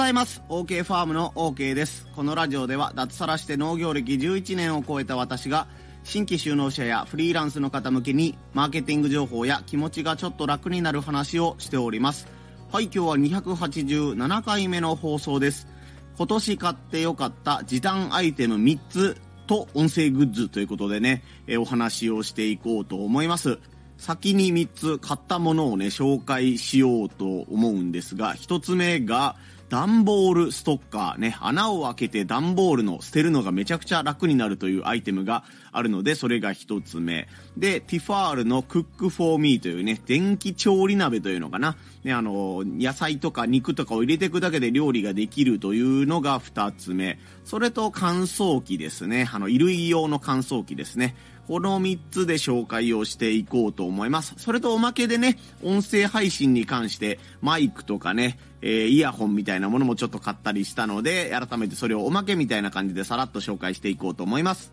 ざいます。OK ファームの OK です。このラジオでは脱サラして農業歴11年を超えた私が新規就農者やフリーランスの方向けにマーケティング情報や気持ちがちょっと楽になる話をしております。はい今日は287回目の放送です。今年買ってよかった時短アイテム3つと音声グッズということでね、えお話をしていこうと思います。先に3つ買ったものをね、紹介しようと思うんですが、1つ目が、段ボールストッカーね、穴を開けて段ボールの捨てるのがめちゃくちゃ楽になるというアイテムがあるので、それが1つ目。で、ティファールのクックフォーミーというね、電気調理鍋というのかな。ね、あの、野菜とか肉とかを入れていくだけで料理ができるというのが2つ目。それと乾燥機ですね。あの、衣類用の乾燥機ですね。この3つで紹介をしていこうと思います。それとおまけでね、音声配信に関してマイクとかね、えー、イヤホンみたいなものもちょっと買ったりしたので、改めてそれをおまけみたいな感じでさらっと紹介していこうと思います。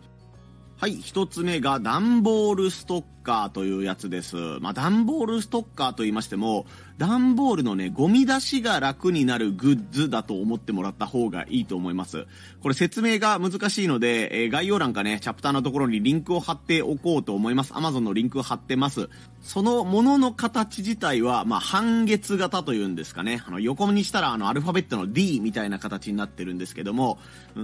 はい、一つ目が段ボールストッカーというやつです。まあ、段ボールストッカーと言いましても、段ボールのね、ゴミ出しが楽になるグッズだと思ってもらった方がいいと思います。これ説明が難しいので、えー、概要欄かね、チャプターのところにリンクを貼っておこうと思います。Amazon のリンクを貼ってます。そのものの形自体は、まあ、半月型というんですかね。あの、横にしたら、あの、アルファベットの D みたいな形になってるんですけども、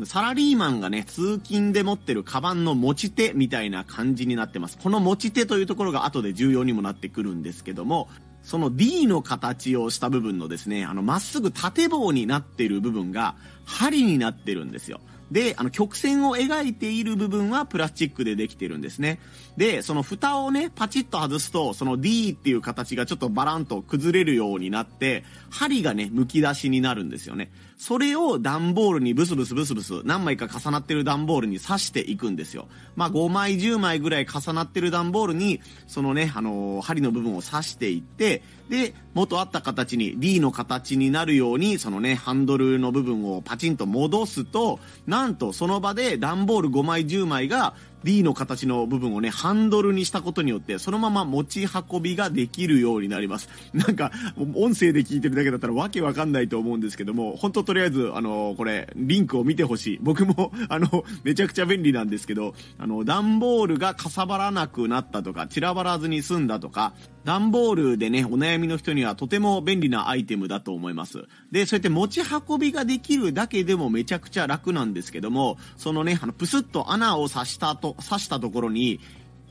サラリーマンがね、通勤で持ってるカバンの持ち手みたいな感じになってます。この持ち手というところが後で重要にもなってくるんですけども、その D の形をした部分のですね、あの、まっすぐ縦棒になっている部分が、針になってるんですよ。で、あの、曲線を描いている部分はプラスチックでできてるんですね。で、その蓋をね、パチッと外すと、その D っていう形がちょっとバランと崩れるようになって、針がね、剥き出しになるんですよね。それを段ボールにブスブスブスブス何枚か重なってる段ボールに刺していくんですよ。まあ5枚10枚ぐらい重なってる段ボールに、そのね、あのー、針の部分を刺していって、で、元あった形に D の形になるように、そのね、ハンドルの部分をパチンと戻すと、なんとその場で段ボール5枚10枚が D の形の部分をね、ハンドルにしたことによって、そのまま持ち運びができるようになります。なんか、音声で聞いてるだけだったらわけわかんないと思うんですけども、本当とりあえず、あの、これ、リンクを見てほしい。僕も、あの、めちゃくちゃ便利なんですけど、あの、段ボールがかさばらなくなったとか、散らばらずに済んだとか、段ボールでね、お悩みの人にはとても便利なアイテムだと思います。で、そうやって持ち運びができるだけでもめちゃくちゃ楽なんですけども、そのね、あの、プスッと穴を刺したと、刺したところに、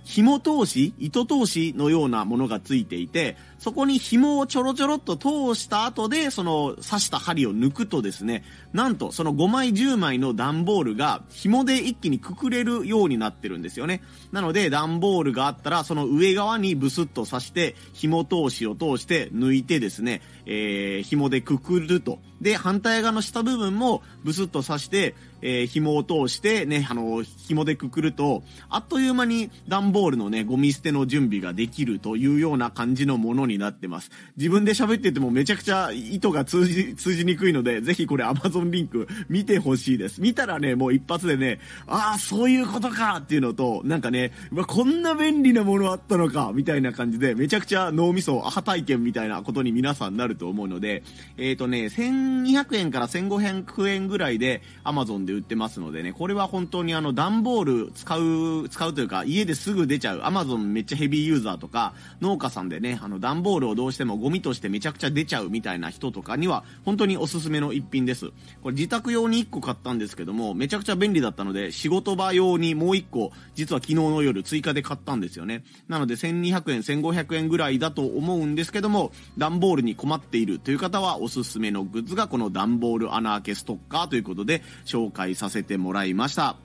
紐通し、糸通しのようなものがついていて、そこに紐をちょろちょろっと通した後で、その刺した針を抜くとですね、なんとその5枚10枚の段ボールが紐で一気にくくれるようになってるんですよね。なので段ボールがあったら、その上側にブスッと刺して、紐通しを通して抜いてですね、えー、紐でくくると。で、反対側の下部分もブスッと刺して、えー、紐を通してね、あの、紐でくくると、あっという間に段ボールのね、ゴミ捨ての準備ができるというような感じのものにになってます。自分で喋っててもめちゃくちゃ意図が通じ、通じにくいので、ぜひこれ Amazon リンク見てほしいです。見たらね、もう一発でね、ああ、そういうことかっていうのと、なんかね、うわ、こんな便利なものあったのか、みたいな感じで、めちゃくちゃ脳みそ、アハ体験みたいなことに皆さんなると思うので、えっ、ー、とね、1200円から1500円ぐらいで Amazon で売ってますのでね、これは本当にあの段ボール使う、使うというか家ですぐ出ちゃう、Amazon めっちゃヘビーユーザーとか、農家さんでね、あの段ボールをどうしてもゴミとしてめちゃくちゃ出ちゃうみたいな人とかには本当におすすめの一品です。これ自宅用に1個買ったんですけども、めちゃくちゃ便利だったので、仕事場用にもう1個、実は昨日の夜追加で買ったんですよね。なので1200円、1500円ぐらいだと思うんですけども、段ボールに困っているという方はおすすめのグッズがこの段ボール穴開けストッカーということで紹介させてもらいました。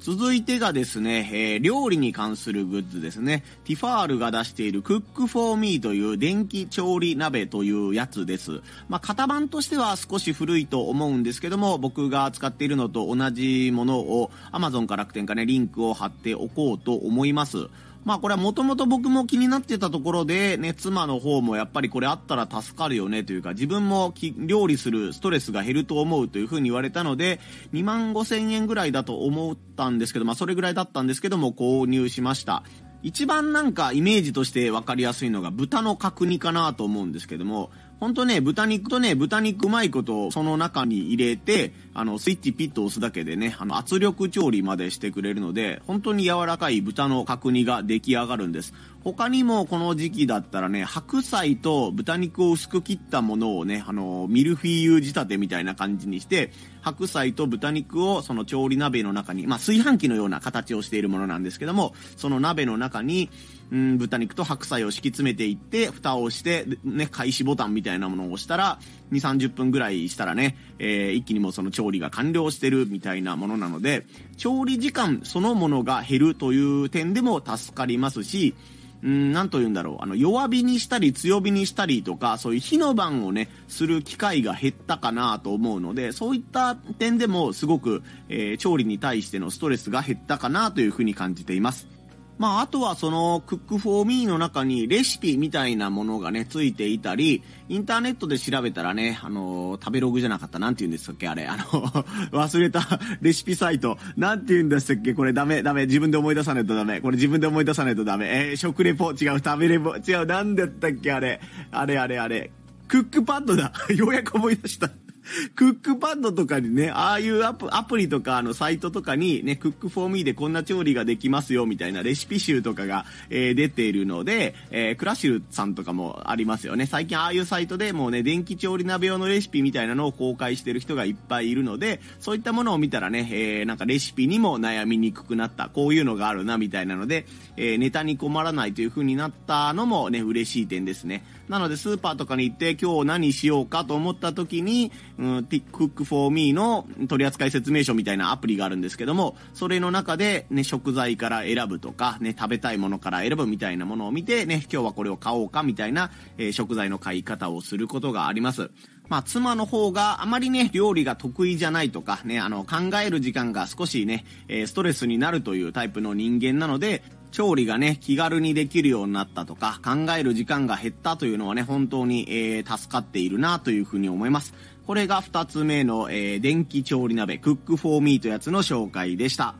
続いてがですね、えー、料理に関するグッズですね。ティファールが出しているクックフォーミーという電気調理鍋というやつです。まあ、型番としては少し古いと思うんですけども、僕が使っているのと同じものを Amazon か楽天かね、リンクを貼っておこうと思います。まあこれはもともと僕も気になってたところで、ね、妻の方もやっぱりこれあったら助かるよねというか、自分も料理するストレスが減ると思うというふうに言われたので、2万5千円ぐらいだと思ったんですけど、まあそれぐらいだったんですけども購入しました。一番なんかイメージとして分かりやすいのが豚の角煮かなと思うんですけども、ほんとね、豚肉とね、豚肉うまいことをその中に入れて、あの、スイッチピッと押すだけでね、あの、圧力調理までしてくれるので、本当に柔らかい豚の角煮が出来上がるんです。他にもこの時期だったらね、白菜と豚肉を薄く切ったものをね、あの、ミルフィーユ仕立てみたいな感じにして、白菜と豚肉をその調理鍋の中に、まあ、炊飯器のような形をしているものなんですけども、その鍋の中に、うん、豚肉と白菜を敷き詰めていって、蓋をして、ね、開始ボタンみたいなものを押したら、2、30分ぐらいしたらね、えー、一気にもその調理が完了してるみたいなものなので、調理時間そのものが減るという点でも助かりますし、うん、なんと言うんだろう。あの、弱火にしたり強火にしたりとか、そういう火の番をね、する機会が減ったかなと思うので、そういった点でもすごく、えー、調理に対してのストレスが減ったかなというふうに感じています。まあ、あとはその、クックフォーミーの中にレシピみたいなものがね、ついていたり、インターネットで調べたらね、あのー、食べログじゃなかった、なんて言うんですっけ、あれ、あの 忘れたレシピサイト、なんて言うんでしたっけ、これダメ、ダメ、自分で思い出さないとダメ、これ自分で思い出さないとダメ、えー、食レポ、違う、食べレポ、違う、なんだったっけ、あれ、あれあれあれ、クックパッドだ、ようやく思い出した。クックパッドとかにね、ああいうアプアプリとかあのサイトとかにね、クックフォーミーでこんな調理ができますよみたいなレシピ集とかが、えー、出ているので、えー、クラシュさんとかもありますよね。最近ああいうサイトでもうね、電気調理鍋用のレシピみたいなのを公開してる人がいっぱいいるので、そういったものを見たらね、えー、なんかレシピにも悩みにくくなった、こういうのがあるなみたいなので、え、ネタに困らないという風になったのもね、嬉しい点ですね。なのでスーパーとかに行って今日何しようかと思った時に、うん、Cook for Me の取扱説明書みたいなアプリがあるんですけども、それの中でね、食材から選ぶとか、ね、食べたいものから選ぶみたいなものを見て、ね、今日はこれを買おうかみたいな、えー、食材の買い方をすることがあります。まあ、妻の方があまりね、料理が得意じゃないとか、ね、あの、考える時間が少しね、えー、ストレスになるというタイプの人間なので、調理がね、気軽にできるようになったとか、考える時間が減ったというのはね、本当に、えー、助かっているなというふうに思います。これが2つ目の、えー、電気調理鍋、クックフォーミーというやつの紹介でした。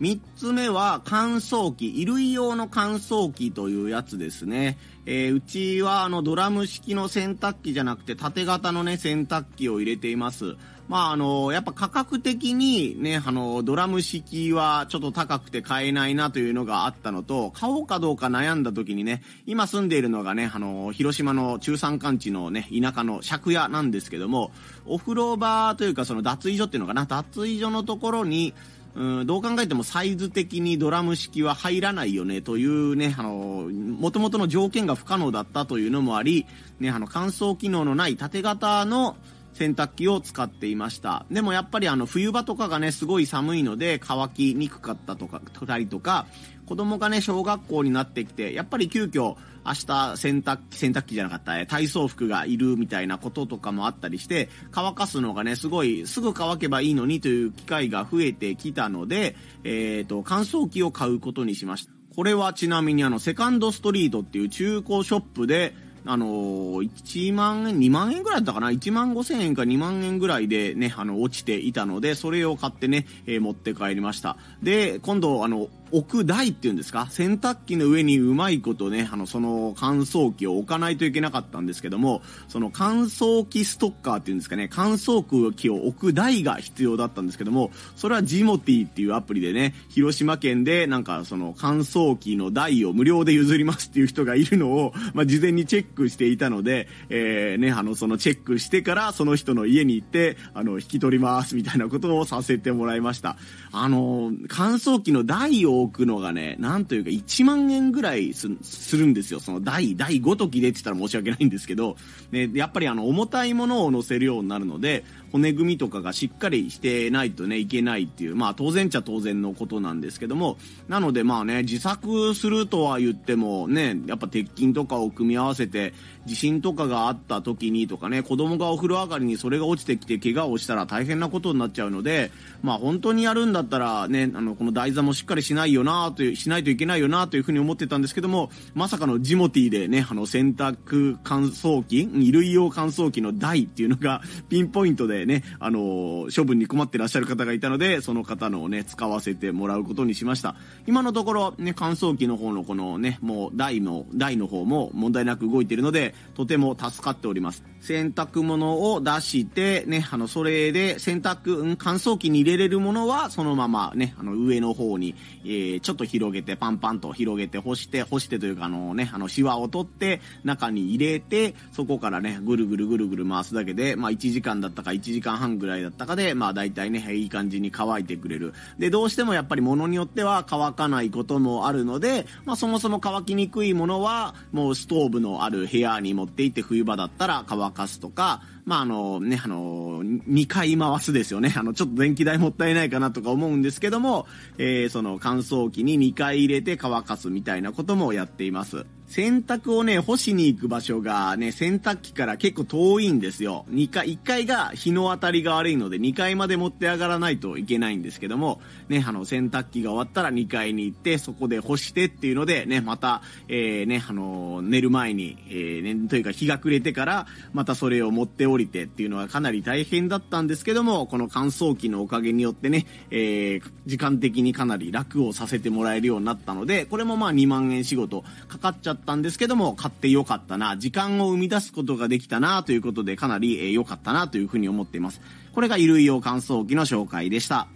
3つ目は乾燥機、衣類用の乾燥機というやつですね。えー、うちはあのドラム式の洗濯機じゃなくて縦型のね洗濯機を入れています。まああの、やっぱ価格的にね、あの、ドラム式はちょっと高くて買えないなというのがあったのと、買おうかどうか悩んだ時にね、今住んでいるのがね、あの、広島の中山間地のね、田舎の借家なんですけども、お風呂場というかその脱衣所っていうのかな、脱衣所のところに、うん、どう考えてもサイズ的にドラム式は入らないよねというね、あの、元々の条件が不可能だったというのもあり、ね、あの、乾燥機能のない縦型の洗濯機を使っていました。でもやっぱりあの、冬場とかがね、すごい寒いので乾きにくかったとか、たりとか、子供がね、小学校になってきて、やっぱり急遽、明日洗濯機、洗濯機じゃなかった、体操服がいるみたいなこととかもあったりして、乾かすのがね、すごい、すぐ乾けばいいのにという機会が増えてきたので、えっ、ー、と、乾燥機を買うことにしました。これはちなみにあの、セカンドストリートっていう中古ショップで、あのー、1万円、2万円ぐらいだったかな ?1 万5千円か2万円ぐらいでね、あの、落ちていたので、それを買ってね、えー、持って帰りました。で、今度、あの、置く台っていうんですか？洗濯機の上にうまいことね、あの、その乾燥機を置かないといけなかったんですけども、その乾燥機ストッカーっていうんですかね、乾燥機を置く台が必要だったんですけども、それはジモティっていうアプリでね、広島県でなんかその乾燥機の台を無料で譲りますっていう人がいるのを、まあ、事前にチェックしていたので、えー、ね、あの、そのチェックしてからその人の家に行って、あの、引き取りますみたいなことをさせてもらいました。あの、乾燥機の台を置くのがね、なんというか1万円ぐらいするんですよ。その第、第5時でって言ったら申し訳ないんですけど、ね、やっぱりあの、重たいものを乗せるようになるので、骨組みとかがしっかりしてないとね、いけないっていう、まあ当然ちゃ当然のことなんですけども、なのでまあね、自作するとは言ってもね、やっぱ鉄筋とかを組み合わせて、地震とかがあった時にとかね、子供がお風呂上がりにそれが落ちてきて怪我をしたら大変なことになっちゃうので、まあ本当にやるんだったらね、あの、この台座もしっかりしないよなという、しないといけないよなというふうに思ってたんですけども、まさかのジモティでね、あの、洗濯乾燥機、衣類用乾燥機の台っていうのがピンポイントでね、あの処分に困ってらっしゃる方がいたので、その方のをね、使わせてもらうことにしました。今のところ、ね、乾燥機の方のこのね、もう台の、台の方も問題なく動いているので、とても助かっております。洗濯物を出して、ね、あの、それで洗濯、乾燥機に入れれるものは、そのままね、あの、上の方に、えー、ちょっと広げて、パンパンと広げて干して、干してというか、あのね、あの、シワを取って、中に入れて、そこからね、ぐるぐるぐるぐる回すだけで、まあ、1時間だったか1時間半ぐらいだったかで、まあ、大体ね、いい感じに乾いてくれる。で、どうしてもやっぱり物によっては乾かないこともあるので、まあ、そもそも乾きにくいものは、もうストーブのある部屋に持って行って冬場だったら乾かすとか、まあ、あのね、あの、2回回すですよね。あの、ちょっと電気代もったいないかなとか思うんですけども、えー、その乾燥機に2回入れて乾かすみたいなこともやっています。洗濯をね、干しに行く場所がね、洗濯機から結構遠いんですよ。2階、1階が日の当たりが悪いので、2階まで持って上がらないといけないんですけども、ね、あの、洗濯機が終わったら2階に行って、そこで干してっていうので、ね、また、えー、ね、あの、寝る前に、えー、ね、というか日が暮れてから、またそれを持って降りてっていうのはかなり大変だったんですけども、この乾燥機のおかげによってね、えー、時間的にかなり楽をさせてもらえるようになったので、これもまあ2万円仕事かかっちゃったったんですけども、買ってよかったな、時間を生み出すことができたな、ということでかなり良、えー、かったな、というふうに思っています。これが衣類用乾燥機の紹介でした。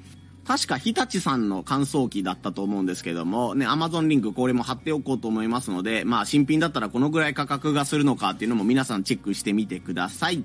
確か日立さんの乾燥機だったと思うんですけども、ね、アマゾンリンクこれも貼っておこうと思いますので、まあ新品だったらこのぐらい価格がするのかっていうのも皆さんチェックしてみてください。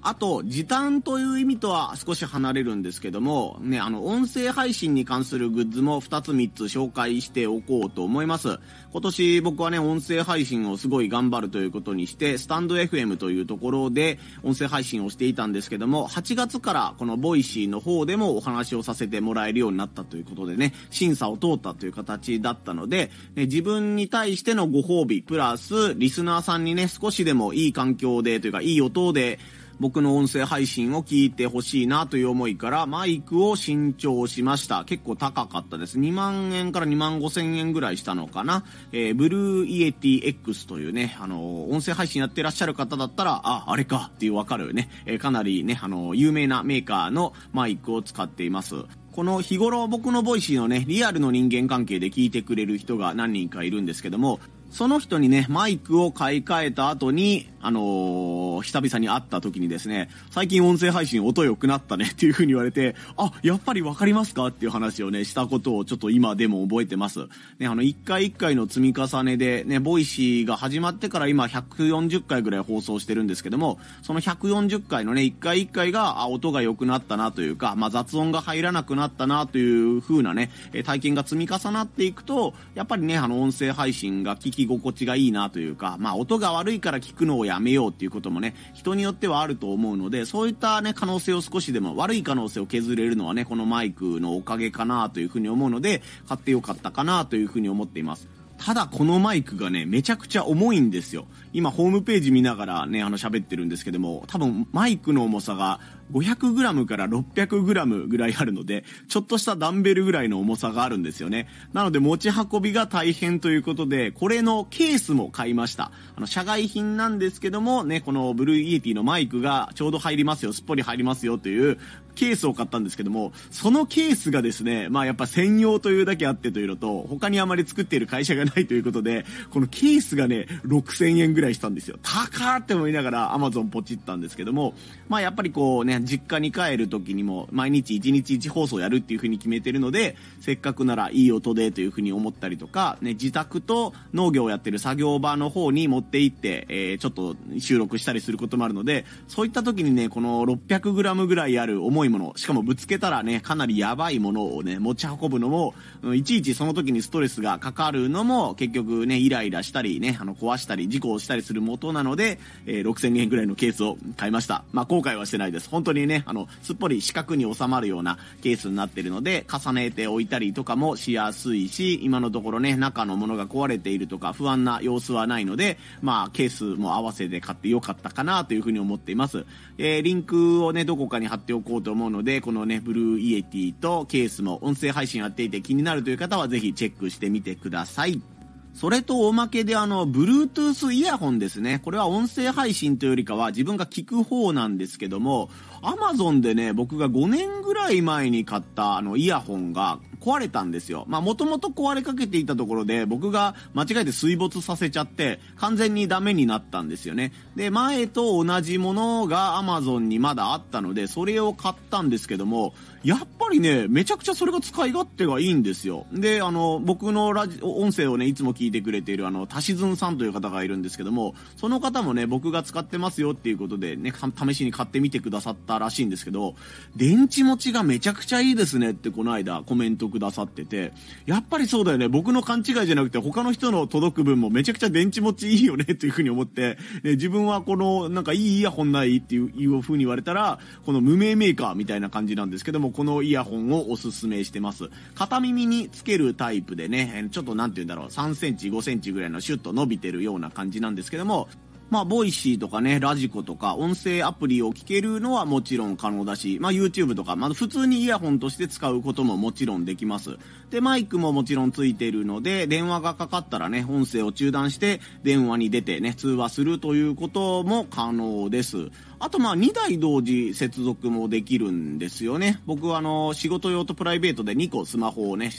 あと、時短という意味とは少し離れるんですけども、ね、あの、音声配信に関するグッズも2つ3つ紹介しておこうと思います。今年僕はね、音声配信をすごい頑張るということにして、スタンド FM というところで音声配信をしていたんですけども、8月からこのボイシーの方でもお話をさせてもらえるようになったということでね、審査を通ったという形だったので、ね、自分に対してのご褒美、プラス、リスナーさんにね、少しでもいい環境でというか、いい音で、僕の音声配信を聞いてほしいなという思いからマイクを新調しました。結構高かったです。2万円から2万5千円ぐらいしたのかな。えー、ブルーイエティ X というね、あの、音声配信やってらっしゃる方だったら、あ、あれかっていうわかるよね、えー、かなりね、あの、有名なメーカーのマイクを使っています。この日頃僕のボイシーのね、リアルの人間関係で聞いてくれる人が何人かいるんですけども、その人にね、マイクを買い替えた後に、あのー、久々に会った時にですね、最近音声配信音良くなったねっていう風に言われて、あ、やっぱりわかりますかっていう話をね、したことをちょっと今でも覚えてます。ね、あの、一回一回の積み重ねで、ね、ボイシーが始まってから今140回ぐらい放送してるんですけども、その140回のね、一回一回が、あ、音が良くなったなというか、まあ、雑音が入らなくなったなという風なね、体験が積み重なっていくと、やっぱりね、あの、音声配信が聞き心地がいいなというか、まあ音が悪いから聞くのをやめようっていうこともね、人によってはあると思うので、そういったね、可能性を少しでも、悪い可能性を削れるのはね、このマイクのおかげかなというふうに思うので、買ってよかったかなというふうに思っています。ただこのマイクがね、めちゃくちゃ重いんですよ。今ホームページ見ながらね、あの喋ってるんですけども、多分マイクの重さが 500g から 600g ぐらいあるので、ちょっとしたダンベルぐらいの重さがあるんですよね。なので持ち運びが大変ということで、これのケースも買いました。あの、社外品なんですけども、ね、このブルーイエティのマイクがちょうど入りますよ、すっぽり入りますよというケースを買ったんですけども、そのケースがですね、まあやっぱ専用というだけあってというのと、他にあまり作っている会社がないということで、このケースがね、6000円ぐらいぐらいしたんですよ。高って思いながら Amazon ポチったんですけども、まあやっぱりこうね、実家に帰る時にも毎日1日1放送やるっていう風に決めてるので、せっかくならいい音でという風に思ったりとか、ね、自宅と農業をやってる作業場の方に持って行って、えー、ちょっと収録したりすることもあるので、そういった時にね、この 600g ぐらいある重いもの、しかもぶつけたらね、かなりやばいものをね、持ち運ぶのも、いちいちその時にストレスがかかるのも、結局ね、イライラしたりね、あの、壊したり、事故をしたりする元なので、えー、6000円ぐらいのケースを買いました。まあ、後悔はしてないです。本当にね、あの、すっぽり四角に収まるようなケースになってるので、重ねておいたりとかもしやすいし、今のところね、中のものが壊れているとか不安な様子はないので、まあ、ケースも合わせて買ってよかったかなというふうに思っています。えー、リンクをね、どこかに貼っておこうと思うので、このね、ブルーイエティとケースも音声配信やっていて気になるという方はぜひチェックしてみてください。それとおまけであの、Bluetooth イヤホンですね。これは音声配信というよりかは自分が聞く方なんですけども、Amazon でね、僕が5年ぐらい前に買ったあのイヤホンが壊れたんですよ。まあもともと壊れかけていたところで僕が間違えて水没させちゃって完全にダメになったんですよね。で、前と同じものが Amazon にまだあったのでそれを買ったんですけども、やっぱりね、めちゃくちゃそれが使い勝手がいいんですよ。で、あの、僕のラジ音声をね、いつも聞いてくれているあの、たしずんさんという方がいるんですけども、その方もね、僕が使ってますよっていうことでね、試しに買ってみてくださったらしいんですけど、電池持ちがめちゃくちゃいいですねってこの間コメントくださってて、やっぱりそうだよね、僕の勘違いじゃなくて他の人の届く分もめちゃくちゃ電池持ちいいよねっていうふうに思って、ね、自分はこのなんかいいイヤホンないっていういうふうに言われたら、この無名メーカーみたいな感じなんですけども、このイヤホンをおすすめしてます。片耳につけるタイプでね、ちょっとなんて言うんだろう、3センチ、5センチぐらいのシュッと伸びてるような感じなんですけども、まあ、ボイシーとかね、ラジコとか、音声アプリを聞けるのはもちろん可能だし、まあ、YouTube とか、まあ、普通にイヤホンとして使うことももちろんできます。で、マイクももちろんついているので、電話がかかったらね、音声を中断して、電話に出てね、通話するということも可能です。あとまあ2台同時接続もできるんですよね。僕はあの仕事用とプライベートで2個スマホをね、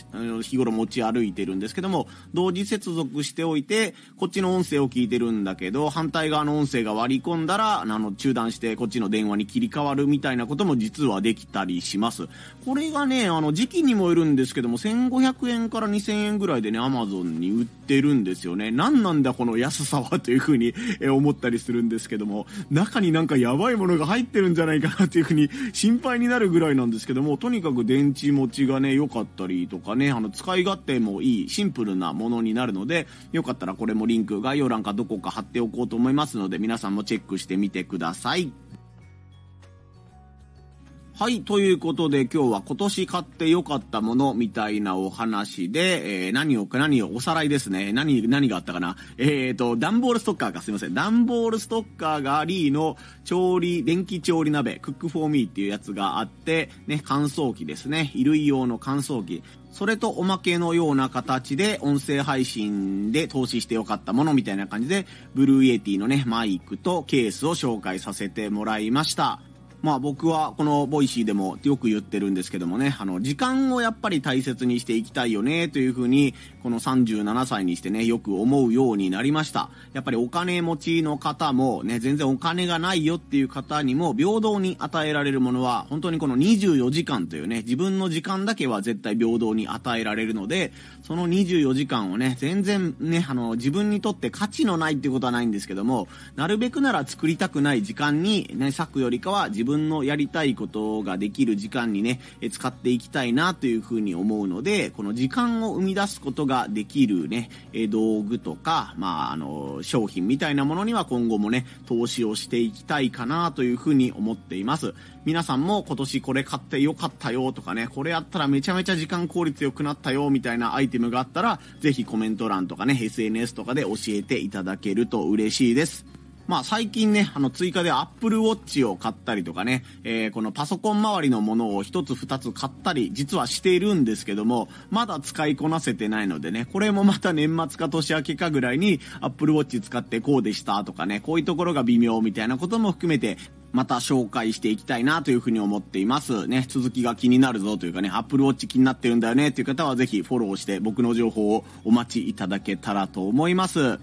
日頃持ち歩いてるんですけども、同時接続しておいて、こっちの音声を聞いてるんだけど、反対側の音声が割り込んだら、あの中断してこっちの電話に切り替わるみたいなことも実はできたりします。これがね、あの時期にもよるんですけども、1500円から2000円ぐらいでね、Amazon に売ってるんですよね。何なんだこの安さはというふうに思ったりするんですけども、中になんかややばいものが入ってるんじゃないかなっていうふうに心配になるぐらいなんですけども、とにかく電池持ちがね、良かったりとかね、あの、使い勝手もいい、シンプルなものになるので、よかったらこれもリンク概要欄かどこか貼っておこうと思いますので、皆さんもチェックしてみてください。はい、ということで今日は今年買って良かったものみたいなお話で、えー、何を何をおさらいですね。何、何があったかな。えっ、ー、と、段ボールストッカーかすいません。段ボールストッカーがあり、の調理、電気調理鍋、クックフォーミーっていうやつがあって、ね、乾燥機ですね。衣類用の乾燥機。それとおまけのような形で音声配信で投資してよかったものみたいな感じで、ブルーイエティのね、マイクとケースを紹介させてもらいました。まあ僕はこのボイシーでもよく言ってるんですけどもね、あの、時間をやっぱり大切にしていきたいよね、というふうに、この37歳にしてね、よく思うようになりました。やっぱりお金持ちの方もね、全然お金がないよっていう方にも平等に与えられるものは、本当にこの24時間というね、自分の時間だけは絶対平等に与えられるので、その24時間をね、全然ね、あの、自分にとって価値のないっていうことはないんですけども、なるべくなら作りたくない時間にね、割くよりかは自分分のやりたいことができる時間にね、使っていきたいなというふうに思うので、この時間を生み出すことができるね、道具とか、まあ、あの、商品みたいなものには今後もね、投資をしていきたいかなというふうに思っています。皆さんも今年これ買ってよかったよとかね、これやったらめちゃめちゃ時間効率良くなったよみたいなアイテムがあったら、ぜひコメント欄とかね、SNS とかで教えていただけると嬉しいです。まあ最近ね、あの追加で Apple Watch を買ったりとかね、えー、このパソコン周りのものを一つ二つ買ったり、実はしているんですけども、まだ使いこなせてないのでね、これもまた年末か年明けかぐらいに Apple Watch 使ってこうでしたとかね、こういうところが微妙みたいなことも含めて、また紹介していきたいなというふうに思っています。ね、続きが気になるぞというかね、Apple Watch 気になってるんだよねという方はぜひフォローして僕の情報をお待ちいただけたらと思います。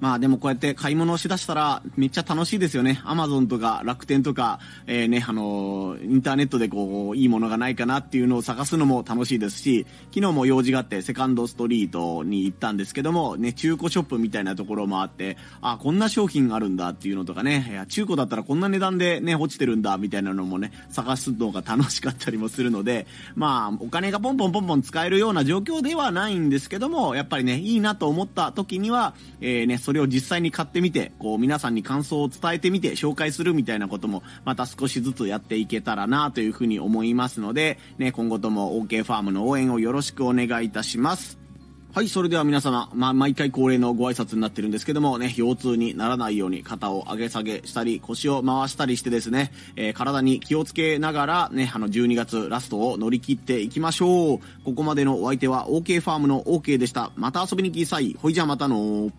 まあでもこうやって買い物をしだしたらめっちゃ楽しいですよね。アマゾンとか楽天とか、えー、ね、あのー、インターネットでこう、いいものがないかなっていうのを探すのも楽しいですし、昨日も用事があってセカンドストリートに行ったんですけども、ね、中古ショップみたいなところもあって、あ、こんな商品があるんだっていうのとかね、いや中古だったらこんな値段でね、落ちてるんだみたいなのもね、探すのが楽しかったりもするので、まあ、お金がポンポンポンポン使えるような状況ではないんですけども、やっぱりね、いいなと思った時には、えー、ね、それを実際に買ってみて、こう皆さんに感想を伝えてみて紹介するみたいなこともまた少しずつやっていけたらなというふうに思いますので、ね、今後とも OK ファームの応援をよろしくお願いいたします。はい、それでは皆様、まあ、毎回恒例のご挨拶になってるんですけどもね、腰痛にならないように肩を上げ下げしたり、腰を回したりしてですね、えー、体に気をつけながらね、あの、12月ラストを乗り切っていきましょう。ここまでのお相手は OK ファームの OK でした。また遊びに来いさい。ほいじゃあまたの